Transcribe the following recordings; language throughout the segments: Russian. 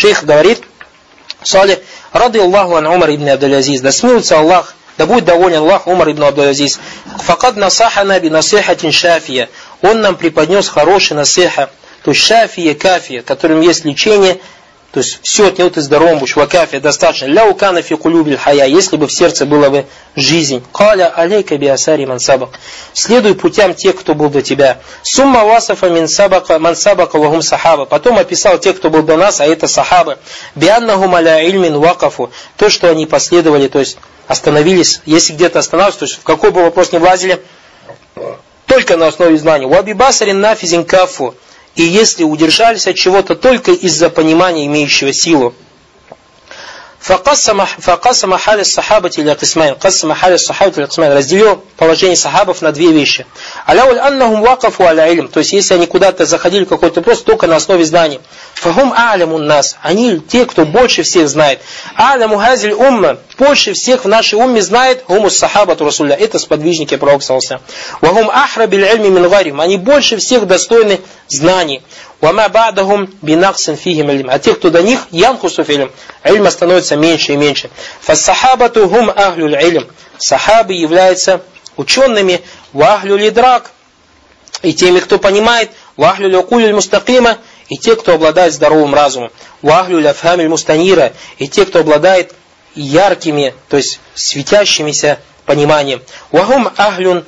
Шейх говорит, Салих, рады Аллаху ан Умар ибн Абдул-Азиз, да смилуется Аллах, да будет доволен Аллах Умар ибн Абдул-Азиз. Факад насахана би насихатин шафия. Он нам преподнес хороший насиха, то есть шафия, кафия, которым есть лечение то есть все от него ты здоровым будешь, вакафия достаточно. Ля укана фи кулюбиль хая, если бы в сердце была бы жизнь. Каля алейка би асари мансабак. Следуй путям тех, кто был до тебя. Сумма васафа мин сабака ман сабака вагум сахаба. Потом описал тех, кто был до нас, а это сахабы. بأنهم على علم وقفوا. То, что они последовали, то есть остановились, если где-то останавливаются, то есть в какой бы вопрос не влазили, только на основе знаний. وببصر نافذ كفوا и если удержались от чего-то только из-за понимания, имеющего силу. فقسم حال الصحابة إلى قسمين. قسم حال الصحابة إلى قسمين. Разделил положение сахабов на две вещи. الأول أنهم وقفوا على علم. То есть, если они куда-то заходили какой-то вопрос, только на основе знаний. Фахум аляму нас. Они те, кто больше всех знает. Аляму хазиль умма. Больше всех в нашей умме знает гумус сахабату расуля. Это сподвижники пророка Вахум ахра биль альми мин Они больше всех достойны знаний. Вама бадахум бинаксин фихим илм. А те, кто до них, янкусу фильм, ильма становится меньше и меньше. Фассахабату хум ахлюль илм. Сахабы являются учеными, вахлюль идрак. И теми, кто понимает, вахлюль укулюль мустакима, и те, кто обладает здоровым разумом. Вахлюль афхамиль мустанира, и те, кто обладает яркими, то есть светящимися пониманием. Вахум ахлюн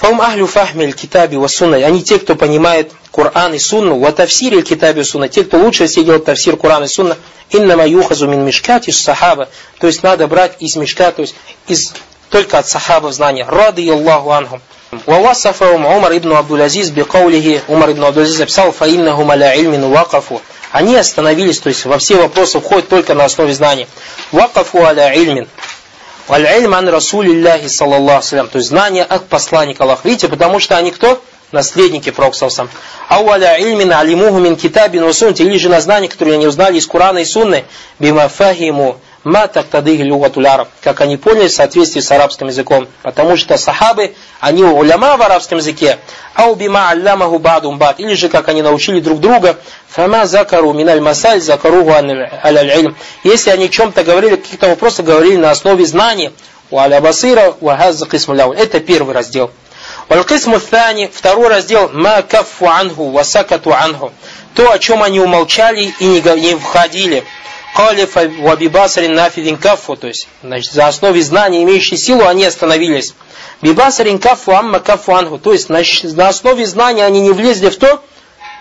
Фаум ахлю фахмиль китаби ва сунна. Они те, кто понимает Коран и Сунну. Ва тавсири китаби сунна. Те, кто лучше всего делает тавсир Коран и Сунна. Иннама юхазу мин мишкати сахаба. То есть надо брать из мешка, то есть из только от сахабов знания. Рады Аллаху анхум. ووصفهم عمر ибн Абдул-Азиз бикаулихи Умар ибн Абдул-Азиз написал фаиннахум аля ильмин вакафу. Они остановились, то есть во все вопросы входят только на основе знаний. Вакафу аля ильмин. Аль-Ильм ан Расулиллахи саллаллаху салям. То есть знание от посланника Аллаха. Видите, потому что они кто? Наследники Пророка сам. Ау аля ильмин алимуху мин китабин васунти. Или же на знание, которое они узнали из Курана и Сунны. Бима фахиму ма тактадыхи люгатуль араб. Как они поняли в соответствии с арабским языком. Потому что сахабы, они уляма в арабском языке. Ау бима аллямаху бадум бад. Или же как они научили друг друга. Фама закару миналь масаль закаругу аль ильм. Если они о чем-то говорили, каких-то вопросах говорили на основе знаний. У аля басира, у Это первый раздел. Валькисму Thани, второй раздел, ма каффу анху, васакату анху. То, о чем они умолчали и не входили. Калифа вабибасарин нафидин каффу, то есть, значит, за основе знаний, имеющей силу, они остановились. Бибасарин каффу амма каффу анху, то есть, на, на основе знаний они не влезли в то,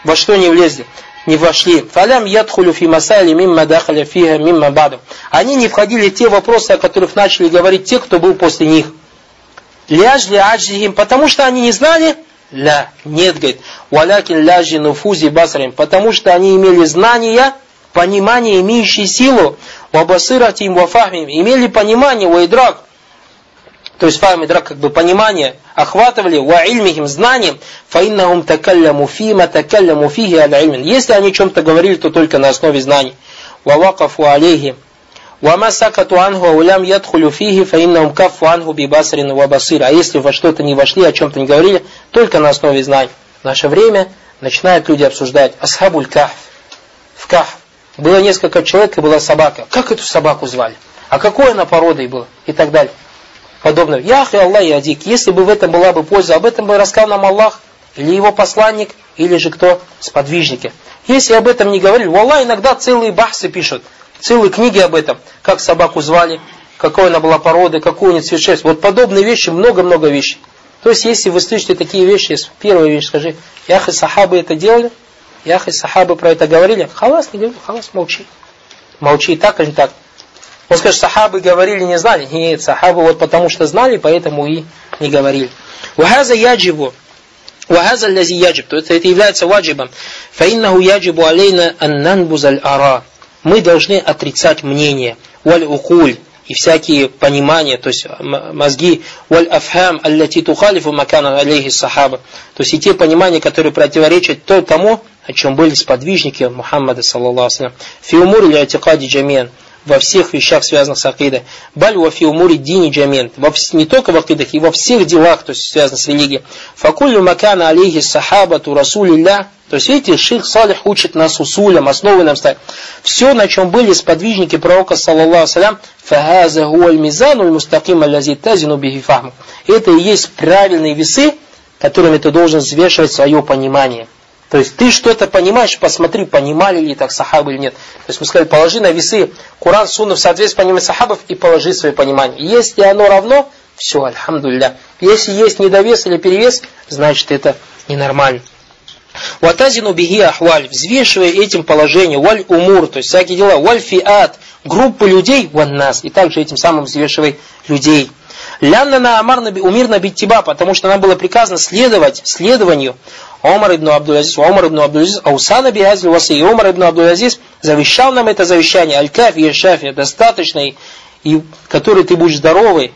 во что не влезли не вошли. Фалям ядхулю фи масайли мимма дахаля фиха мимма баду. Они не входили в те вопросы, о которых начали говорить те, кто был после них. Ляжли аджихим, потому что они не знали, ля, нет, говорит, валякин ляжи нуфузи басарим, потому что они имели знания, понимание, имеющие силу, вабасыратим вафахмим, имели понимание, вайдрак, то есть фахм идрак как бы понимание, охватывали ва ильмихим знанием, фаиннахум такалляму фима такалляму фихи аля. Если они о чем-то говорили, то только на основе знаний. Ва вакафу алейхи. Ва ма сакату анху улям ядхулю фихи, фаиннахум кафу анху бибасрин ва басир. А если во что-то не вошли, о чем-то не говорили, только на основе знаний. В наше время начинают люди обсуждать асхабуль кахф. В кахф. Было несколько человек и была собака. Как эту собаку звали? А какой она породой была? И так далее подобное. Ях и Аллах и Адик. Если бы в этом была бы польза, об этом бы рассказал нам Аллах, или его посланник, или же кто? Сподвижники. Если об этом не говорили, Аллах иногда целые бахсы пишут, целые книги об этом, как собаку звали, какой она была породы, какую у нее цвет шерсть. Вот подобные вещи, много-много вещей. То есть, если вы слышите такие вещи, первая вещь, скажи, ях и сахабы это делали, ях и сахабы про это говорили, халас не говорил, халас молчи. Молчи так или так. Он скажет, сахабы говорили, не знали. Нет, сахабы вот потому что знали, поэтому и не говорили. Вахаза яджибу. Вахаза лязи яджиб. То есть это является ваджибом. Фаиннаху яджибу алейна аннанбузаль ара. Мы должны отрицать мнение. Валь укуль и всякие понимания, то есть мозги, валь афхам, аллати тухалифу макана алейхи сахаба. То есть и те понимания, которые противоречат тому, о чем были сподвижники Мухаммада, саллаллаху алейhi Фи умур или атикади джамиан во всех вещах, связанных с акидой. Баль вафи умури дини джамент. Не только в акидах, и во всех делах, то есть связанных с религией. Факулю макана алейхи сахабату расулилля. То есть, видите, шейх Салих учит нас усулям, основы нам ставит. Все, на чем были сподвижники пророка, саллаллаху салям, фахаза гуаль мизану мустаким алязи тазину бихи Это и есть правильные весы, которыми ты должен взвешивать свое понимание. То есть ты что-то понимаешь, посмотри, понимали ли так сахабы или нет. То есть мы сказали, положи на весы Куран, Сунну в соответствии с пониманием сахабов и положи свое понимание. Если оно равно, все, альхамдулилля. Если есть недовес или перевес, значит это ненормально. Ватазину бихи ахваль, взвешивая этим положение, валь умур, то есть всякие дела, валь фиат, группы людей, ван нас, и также этим самым взвешивай людей. Лянна на амар умир на биттиба, потому что нам было приказано следовать следованию. Омар ибн Абдул-Азиз, Омар ибн Абдул-Азиз, Аусана бихазли васы, и Омар ибн Абдул-Азиз завещал нам это завещание, аль-кафи и шафи, достаточный, и который ты будешь здоровый,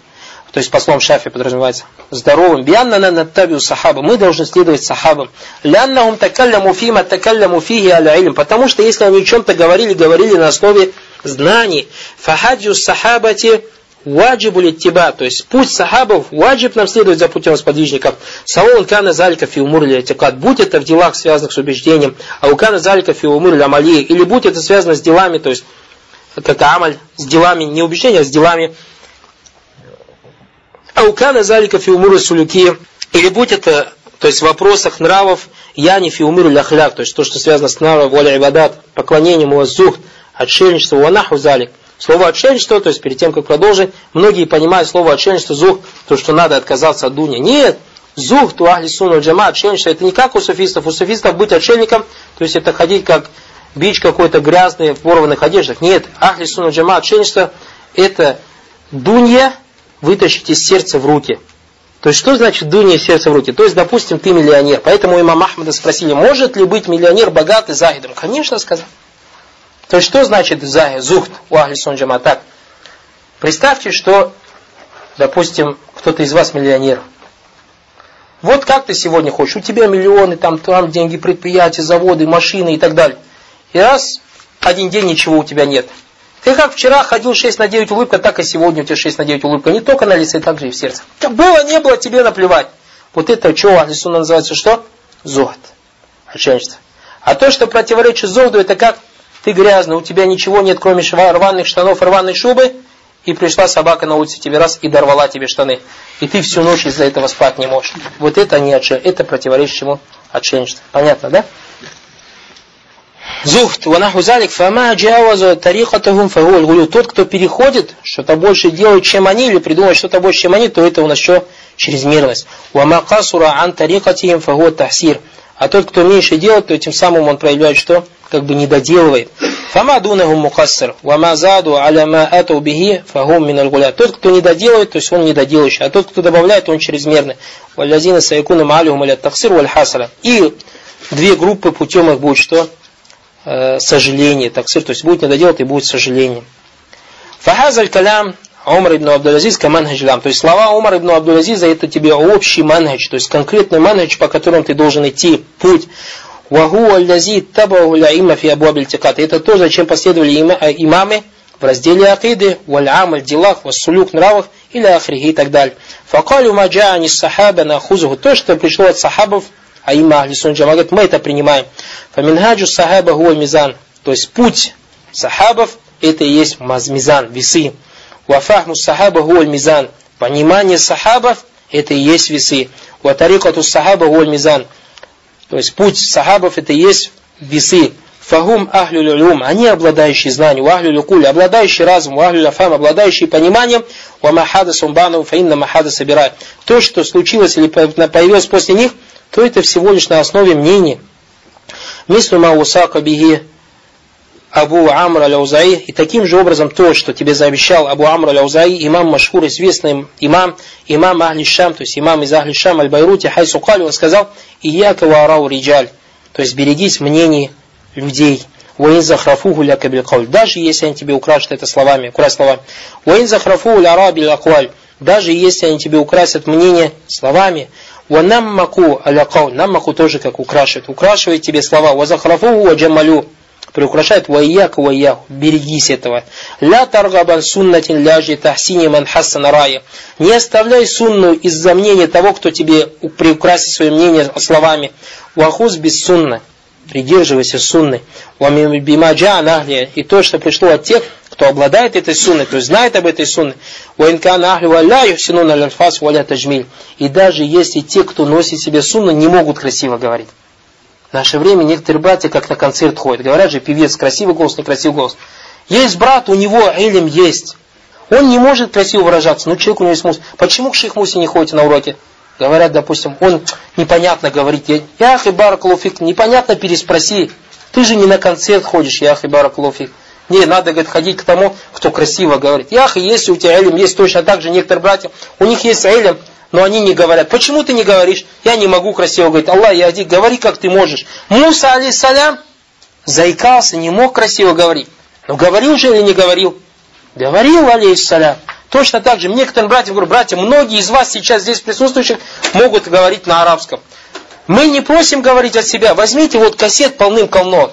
то есть по словам Шафи подразумевается, здоровым. Бианна на наттабиу сахаба. Мы должны следовать сахабам. Ляннахум такалляму фима такалляму фихи аля илм. Потому что если они о чем-то говорили, говорили на основе знаний. Фахадью сахабати ваджибу литтиба, то есть путь сахабов, ваджиб нам следовать за путем сподвижников. Саул кана залька фи умур литикат, будь это в делах, связанных с убеждением, а у кана залька фи умур амали, или будь это связано с делами, то есть как амаль, с делами, не убеждения, а с делами Аукана залика фиумуру сулюки, или будь это, то есть в вопросах нравов, я не фиумиру ляхляк, то есть то, что связано с нравом, воля ибадат, поклонением уаззухт, отшельничество, ванаху залик. Слово отшельничество, то есть перед тем, как продолжить, многие понимают слово отшельничество, зух, то, что надо отказаться от дуни. Нет, зух, ту ахли суну джама, отшельничество, это не как у суфистов. У суфистов быть отшельником, то есть это ходить как бич какой-то грязный в порванных одеждах. Нет, ахли суну джама, отшельничество, это дунья, вытащить из сердца в руки. То есть, что значит дунья из сердца в руки? То есть, допустим, ты миллионер. Поэтому имам Ахмада спросили, может ли быть миллионер богатый захидом? Конечно, сказал. То есть, что значит зухт у Ахлисон? Так, представьте, что, допустим, кто-то из вас миллионер. Вот как ты сегодня хочешь, у тебя миллионы, там, там деньги, предприятия, заводы, машины и так далее. И раз, один день ничего у тебя нет – ты как вчера ходил 6 на 9 улыбка, так и сегодня у тебя 6 на 9 улыбка. Не только на лице, так же и в сердце. Было, не было, тебе наплевать. Вот это что Ахлисуна называется что? Зохт. Отшельничество. А то, что противоречит зохду, это как ты грязный, у тебя ничего нет, кроме рваных штанов, рваной шубы, и пришла собака на улице тебе раз и дорвала тебе штаны. И ты всю ночь из-за этого спать не можешь. Вот это не отшельничество. Это противоречит чему? Отшельничество. Понятно, да? Зухт, ванаху залик, фама джаваза тарихатахум фагуль гулю. Тот, кто переходит, что-то больше делает, чем они, или придумывает что-то больше, чем они, то это у нас что? Чрезмерность. Вама касура ан тарихатихим фагу тахсир. А тот, кто меньше делает, то этим самым он проявляет что? Как бы не доделывает. Фама дунахум мукассар. Вама заду аля ма ату бихи фагум миналь гуля. Тот, кто не доделывает, то есть он недоделающий. А тот, кто добавляет, он чрезмерный. Валязина сайкуна маалюхум аля таксир валь хасара. И две группы путем их будет что? э, сожаление, таксир, то есть будет недоделать и будет сожаление. Фахазаль калям Умар ибн Абдул-Азиз каманхаджлам. То есть слова Умар ибн Абдул-Азиза это тебе общий манхадж, то есть конкретный манхадж, по которому ты должен идти, путь. Ваху аллази табаху има фи абу Это то, зачем последовали э, имамы в разделе акиды, валь амаль делах, вассулюк нравах или ахрихи и так далее. Факалю маджани сахаба на хузуху. То, что пришло от сахабов, а има Ахли Джама говорит, мы это принимаем. Фаминхаджу сахаба гуа мизан. То есть путь сахабов это и есть мизан, весы. Вафахму сахаба гуа мизан. Понимание сахабов это и есть весы. Ватарикату сахаба гуа мизан. То есть путь сахабов это и есть весы. Фагум ахлю люлюм, они обладающие знанием, ахлю люкуль, обладающие разумом, ахлю ляфам, обладающие пониманием, ва махада сумбану фаинна махада собирает. То, что случилось или появилось после них, то это всего лишь на основе мнений. Мислю Маусака Биги Абу Амр Аляузаи, и таким же образом то, что тебе завещал Абу Амр Аляузаи, имам Машхур, известный имам, имам Ахли Шам, то есть имам из Ахли Шам Аль-Байрути, Хайсу Кали, он сказал, Ияка Варау Риджаль, то есть берегись мнений людей. Уин захрафуху ля Даже если они тебе украшат это словами, украсть словами. Уин захрафуху ля раби Даже если они тебе украсят мнение словами. Ванаммаку аля Наммаку тоже как украшивает. Украшивает тебе слова. Вазахрафу ва джамалю. Приукрашает ваяк ваяк, берегись этого. Ля таргабан суннатин ляжи тахсини ман хассана рая. Не оставляй сунну из-за мнения того, кто тебе приукрасит свое мнение словами. Вахуз без сунна. Придерживайся сунны. Бимаджа нахли. И то, что пришло от тех, кто обладает этой сунной, то есть знает об этой сунне. И даже если те, кто носит себе сунну, не могут красиво говорить. В наше время некоторые братья как на концерт ходят. Говорят же, певец, красивый голос, некрасивый голос. Есть брат, у него илим есть. Он не может красиво выражаться, но человек у него есть мус. Почему к шейх Мусе не ходите на уроки? Говорят, допустим, он непонятно говорит. Ях и баракулуфик, непонятно переспроси. Ты же не на концерт ходишь, ях и баракулуфик. Не, надо, говорит, ходить к тому, кто красиво говорит. Ях, если у тебя илим, есть точно так же некоторые братья, у них есть илим, но они не говорят. Почему ты не говоришь? Я не могу красиво говорить. Аллах, я один, говори как ты можешь. Муса, алейсалям, заикался, не мог красиво говорить. Но говорил же или не говорил? Говорил, алейсалям. Точно так же, некоторым братьям говорю, братья, многие из вас сейчас здесь присутствующих могут говорить на арабском. Мы не просим говорить от себя. Возьмите вот кассет полным-полно.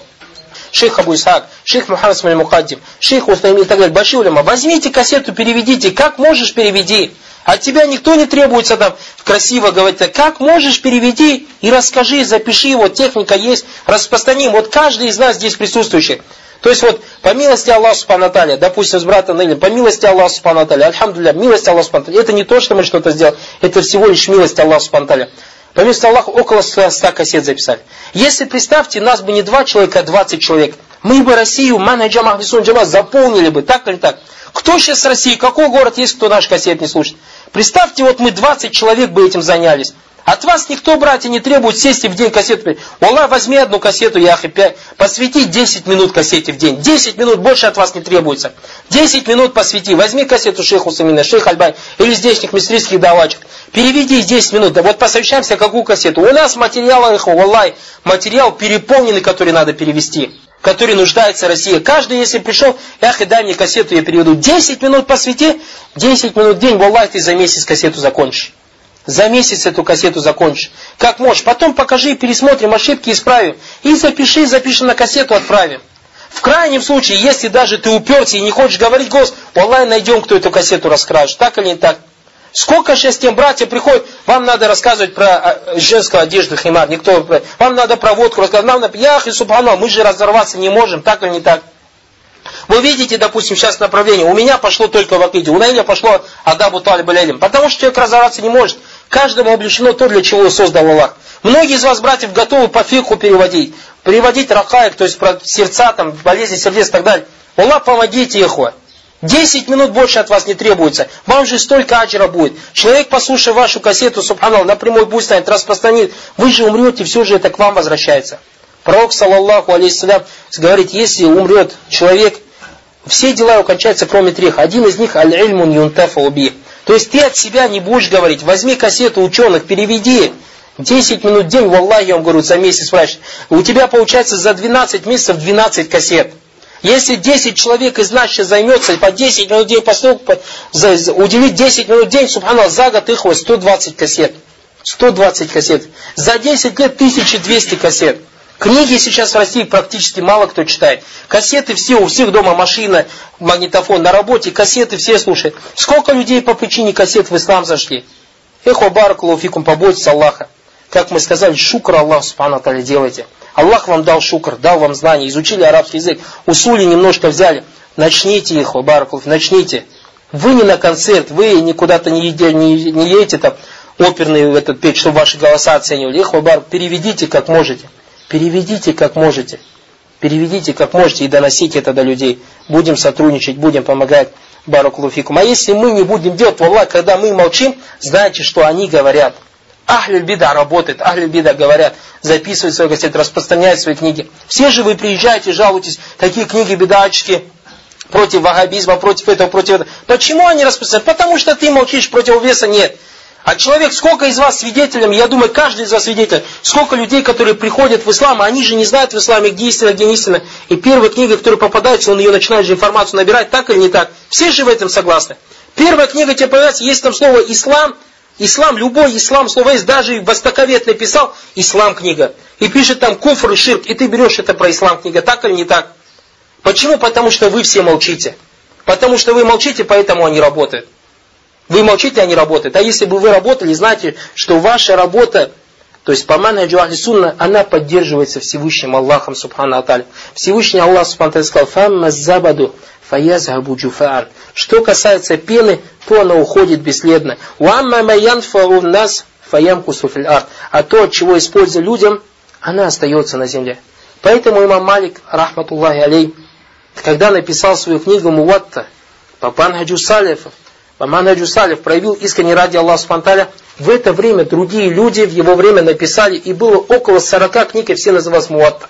Шейх Абу Исхак, шейх Мухаммад Смаль Мухаддим, шейх Усаймин и так далее, большие улема. Возьмите кассету, переведите. Как можешь, переведи. От тебя никто не требуется там красиво говорить. Как можешь, переведи и расскажи, запиши. Вот техника есть, распространим. Вот каждый из нас здесь присутствующих. То есть вот по милости Аллаха Субхану допустим, с братом Нелем, по милости Аллаха Субхану Аталя, милость Аллаха Субхану это не то, что мы что-то сделали, это всего лишь милость Аллаха Субхану. По милости Аллаха около 100 кассет записали. Если, представьте, нас бы не два человека, а 20 человек, мы бы Россию, Манаджам Ахлисун Джама, заполнили бы, так или так. Кто сейчас с России, какой город есть, кто наш кассет не слушает? Представьте, вот мы 20 человек бы этим занялись. От вас никто, братья, не требует сесть и в день кассету. Аллах, возьми одну кассету, Яхи, 5, посвяти 10 минут кассете в день. 10 минут больше от вас не требуется. 10 минут посвяти. Возьми кассету шейху Самина, шейх Альбай или здешних мистрийских давачек. Переведи 10 минут. Да вот посовещаемся, какую кассету. У нас материал, Аллах, материал переполненный, который надо перевести который нуждается Россия. Каждый, если пришел, эх, и дай мне кассету, я переведу. 10 минут посвяти, 10 минут в день, Аллах, ты за месяц кассету закончишь. За месяц эту кассету закончишь. Как можешь. Потом покажи, пересмотрим ошибки, исправим. И запиши, запиши на кассету, отправим. В крайнем случае, если даже ты уперся и не хочешь говорить голос, Аллах, найдем, кто эту кассету расскажет. Так или не так? Сколько сейчас тем братья приходят, вам надо рассказывать про а, женскую одежду, химар, никто, вам надо про водку рассказывать, нам надо, ях и субхану, мы же разорваться не можем, так или не так. Вы видите, допустим, сейчас направление, у меня пошло только в Акиде, у Наиля пошло Адабу Талиб потому что человек разорваться не может. Каждому облечено то, для чего создал Аллах. Многие из вас, братьев, готовы по фикху переводить. Переводить ракаек, то есть про сердца, там, болезни сердец и так далее. Аллах, помогите, ихуа. Десять минут больше от вас не требуется. Вам же столько аджира будет. Человек, послушав вашу кассету, субханаллах, напрямую пусть станет, распространит. Вы же умрете, все же это к вам возвращается. Пророк, саллаллаху алейхиссалям, говорит, если умрет человек, все дела его кроме трех. Один из них аль-ильмун юнтафа уби. То есть ты от себя не будешь говорить. Возьми кассету ученых, переведи. 10 минут в день, в Аллахе, я вам говорю, за месяц врач. У тебя получается за 12 месяцев 12 кассет. Если 10 человек из нас сейчас займется, по 10 минут в день послуг, уделить 10 минут в день, субханаллах, за год их 120 кассет. 120 кассет. За 10 лет 1200 кассет. Книги сейчас в России практически мало кто читает. Кассеты все, у всех дома машина, магнитофон, на работе кассеты все слушают. Сколько людей по причине кассет в ислам зашли? Эхо баракулуфикум, побойтесь Аллаха. Как мы сказали, шукр Аллах, субхану делайте. Аллах вам дал шукр, дал вам знания, изучили арабский язык, усули немножко взяли. Начните их, Баракулов, начните. Вы не на концерт, вы не куда-то не, еде, не, не едете там оперный в этот петь, чтобы ваши голоса оценивали. Их, Барак, переведите как можете. Переведите как можете. Переведите как можете и доносите это до людей. Будем сотрудничать, будем помогать. Баракулуфикум. А если мы не будем делать, то Аллах, когда мы молчим, знаете, что они говорят. Ахлюль бида работает, ахлюль бида говорят, записывают свои кассеты, распространяют свои книги. Все же вы приезжаете, жалуетесь, такие книги бедачки, против вагабизма, против этого, против этого. Почему они распространяют? Потому что ты молчишь, противовеса нет. А человек, сколько из вас свидетелями, я думаю, каждый из вас свидетель, сколько людей, которые приходят в ислам, а они же не знают в исламе, где истина, где не истина. И первая книга, которая попадается, он ее начинает же информацию набирать, так или не так. Все же в этом согласны. Первая книга тебе появляется, есть там слово «ислам», Ислам, любой ислам, слово есть, даже востоковед написал, ислам книга. И пишет там куфр и ширк, и ты берешь это про ислам книга, так или не так? Почему? Потому что вы все молчите. Потому что вы молчите, поэтому они работают. Вы молчите, они работают. А если бы вы работали, знаете, что ваша работа, то есть по манхаджу ахли сунна, она поддерживается Всевышним Аллахом, субхану аталя. Всевышний Аллах, субхану сказал, «Фамма забаду фаязгабу джуфаан». Что касается пены, то она уходит бесследно. «Уамма маянфау нас фаямку фил арт». А то, от чего используя людям, она остается на земле. Поэтому имам Малик, рахматуллахи алей, когда написал свою книгу Муатта по Панхаджу Салифов, по Манхаджу Салиф проявил искренне ради Аллаха Субтитры в это время другие люди в его время написали, и было около 40 книг, и все назывались Муатта.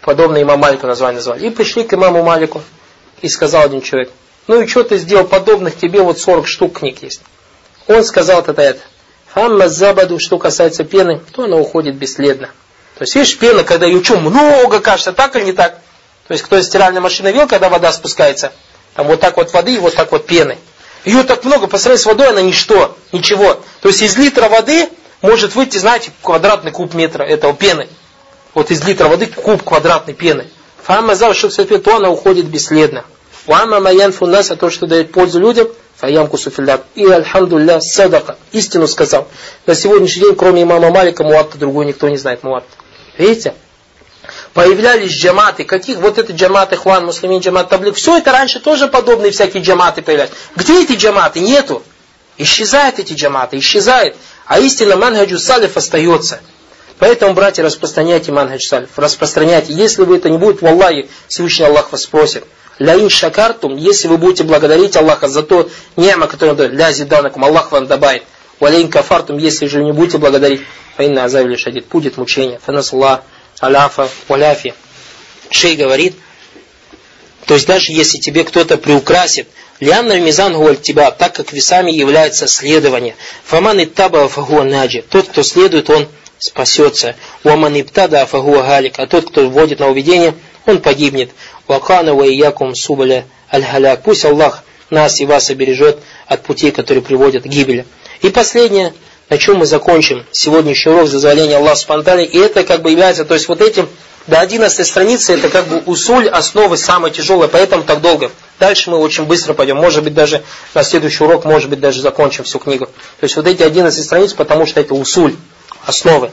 Подобно имаму Малику название назвали. И пришли к имаму Малику, и сказал один человек, ну и что ты сделал подобных тебе, вот 40 штук книг есть. Он сказал это это. Фамма забаду, что касается пены, то она уходит бесследно. То есть, видишь, пена, когда ее что, много кажется, так или не так? То есть, кто из стиральной машины видел, когда вода спускается? Там вот так вот воды и вот так вот пены. Ее так много, по сравнению с водой она ничто, ничего. То есть, из литра воды может выйти, знаете, квадратный куб метра этого пены. Вот из литра воды куб квадратной пены. Фама зав, что все то она уходит бесследно. Уама маян фуннас, а то, что дает пользу людям, фаямку суфиллят. И альхамдулля садака. Истину сказал. На сегодняшний день, кроме имама Малика, муатта другой никто не знает муатта. Видите? Появлялись джаматы. Каких? Вот это джаматы, хван, муслимин, джамат, таблик. Все это раньше тоже подобные всякие джаматы появлялись. Где эти джаматы? Нету. Исчезают эти джаматы, исчезает. А истина манхаджу салиф остается. Поэтому, братья, распространяйте манхадж салиф. Распространяйте. Если вы это не будет, в Аллахе, Всевышний Аллах вас спросит. Ляин шакартум, если вы будете благодарить Аллаха за то нема, которое он дает, ля зиданакум, Аллах вам добавит. Валяин кафартум, если же не будете благодарить, фаинна азавили шадид, будет мучение. Фанас Аллах аляфа, валяфи. Шей говорит, то есть даже если тебе кто-то приукрасит, Лианна мизан гуаль тебя, так как весами является следование. Фаман иттаба фагуа наджи. Тот, кто следует, он спасется. Уаман иптада фагуа галик. А тот, кто вводит на уведение, он погибнет. Вакана ва иякум субаля аль Пусть Аллах нас и вас обережет от путей, которые приводят к гибели. И последнее, на чем мы закончим сегодняшний урок зазволения Аллаха спонтанно. И это как бы является, то есть вот этим до 11 страницы это как бы усуль основы самое тяжелое, поэтому так долго. Дальше мы очень быстро пойдем. Может быть даже на следующий урок, может быть даже закончим всю книгу. То есть вот эти 11 страниц, потому что это усуль, основы.